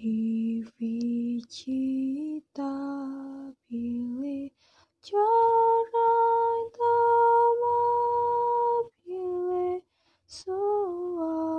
Кивичи табили, чарай дама били, сула.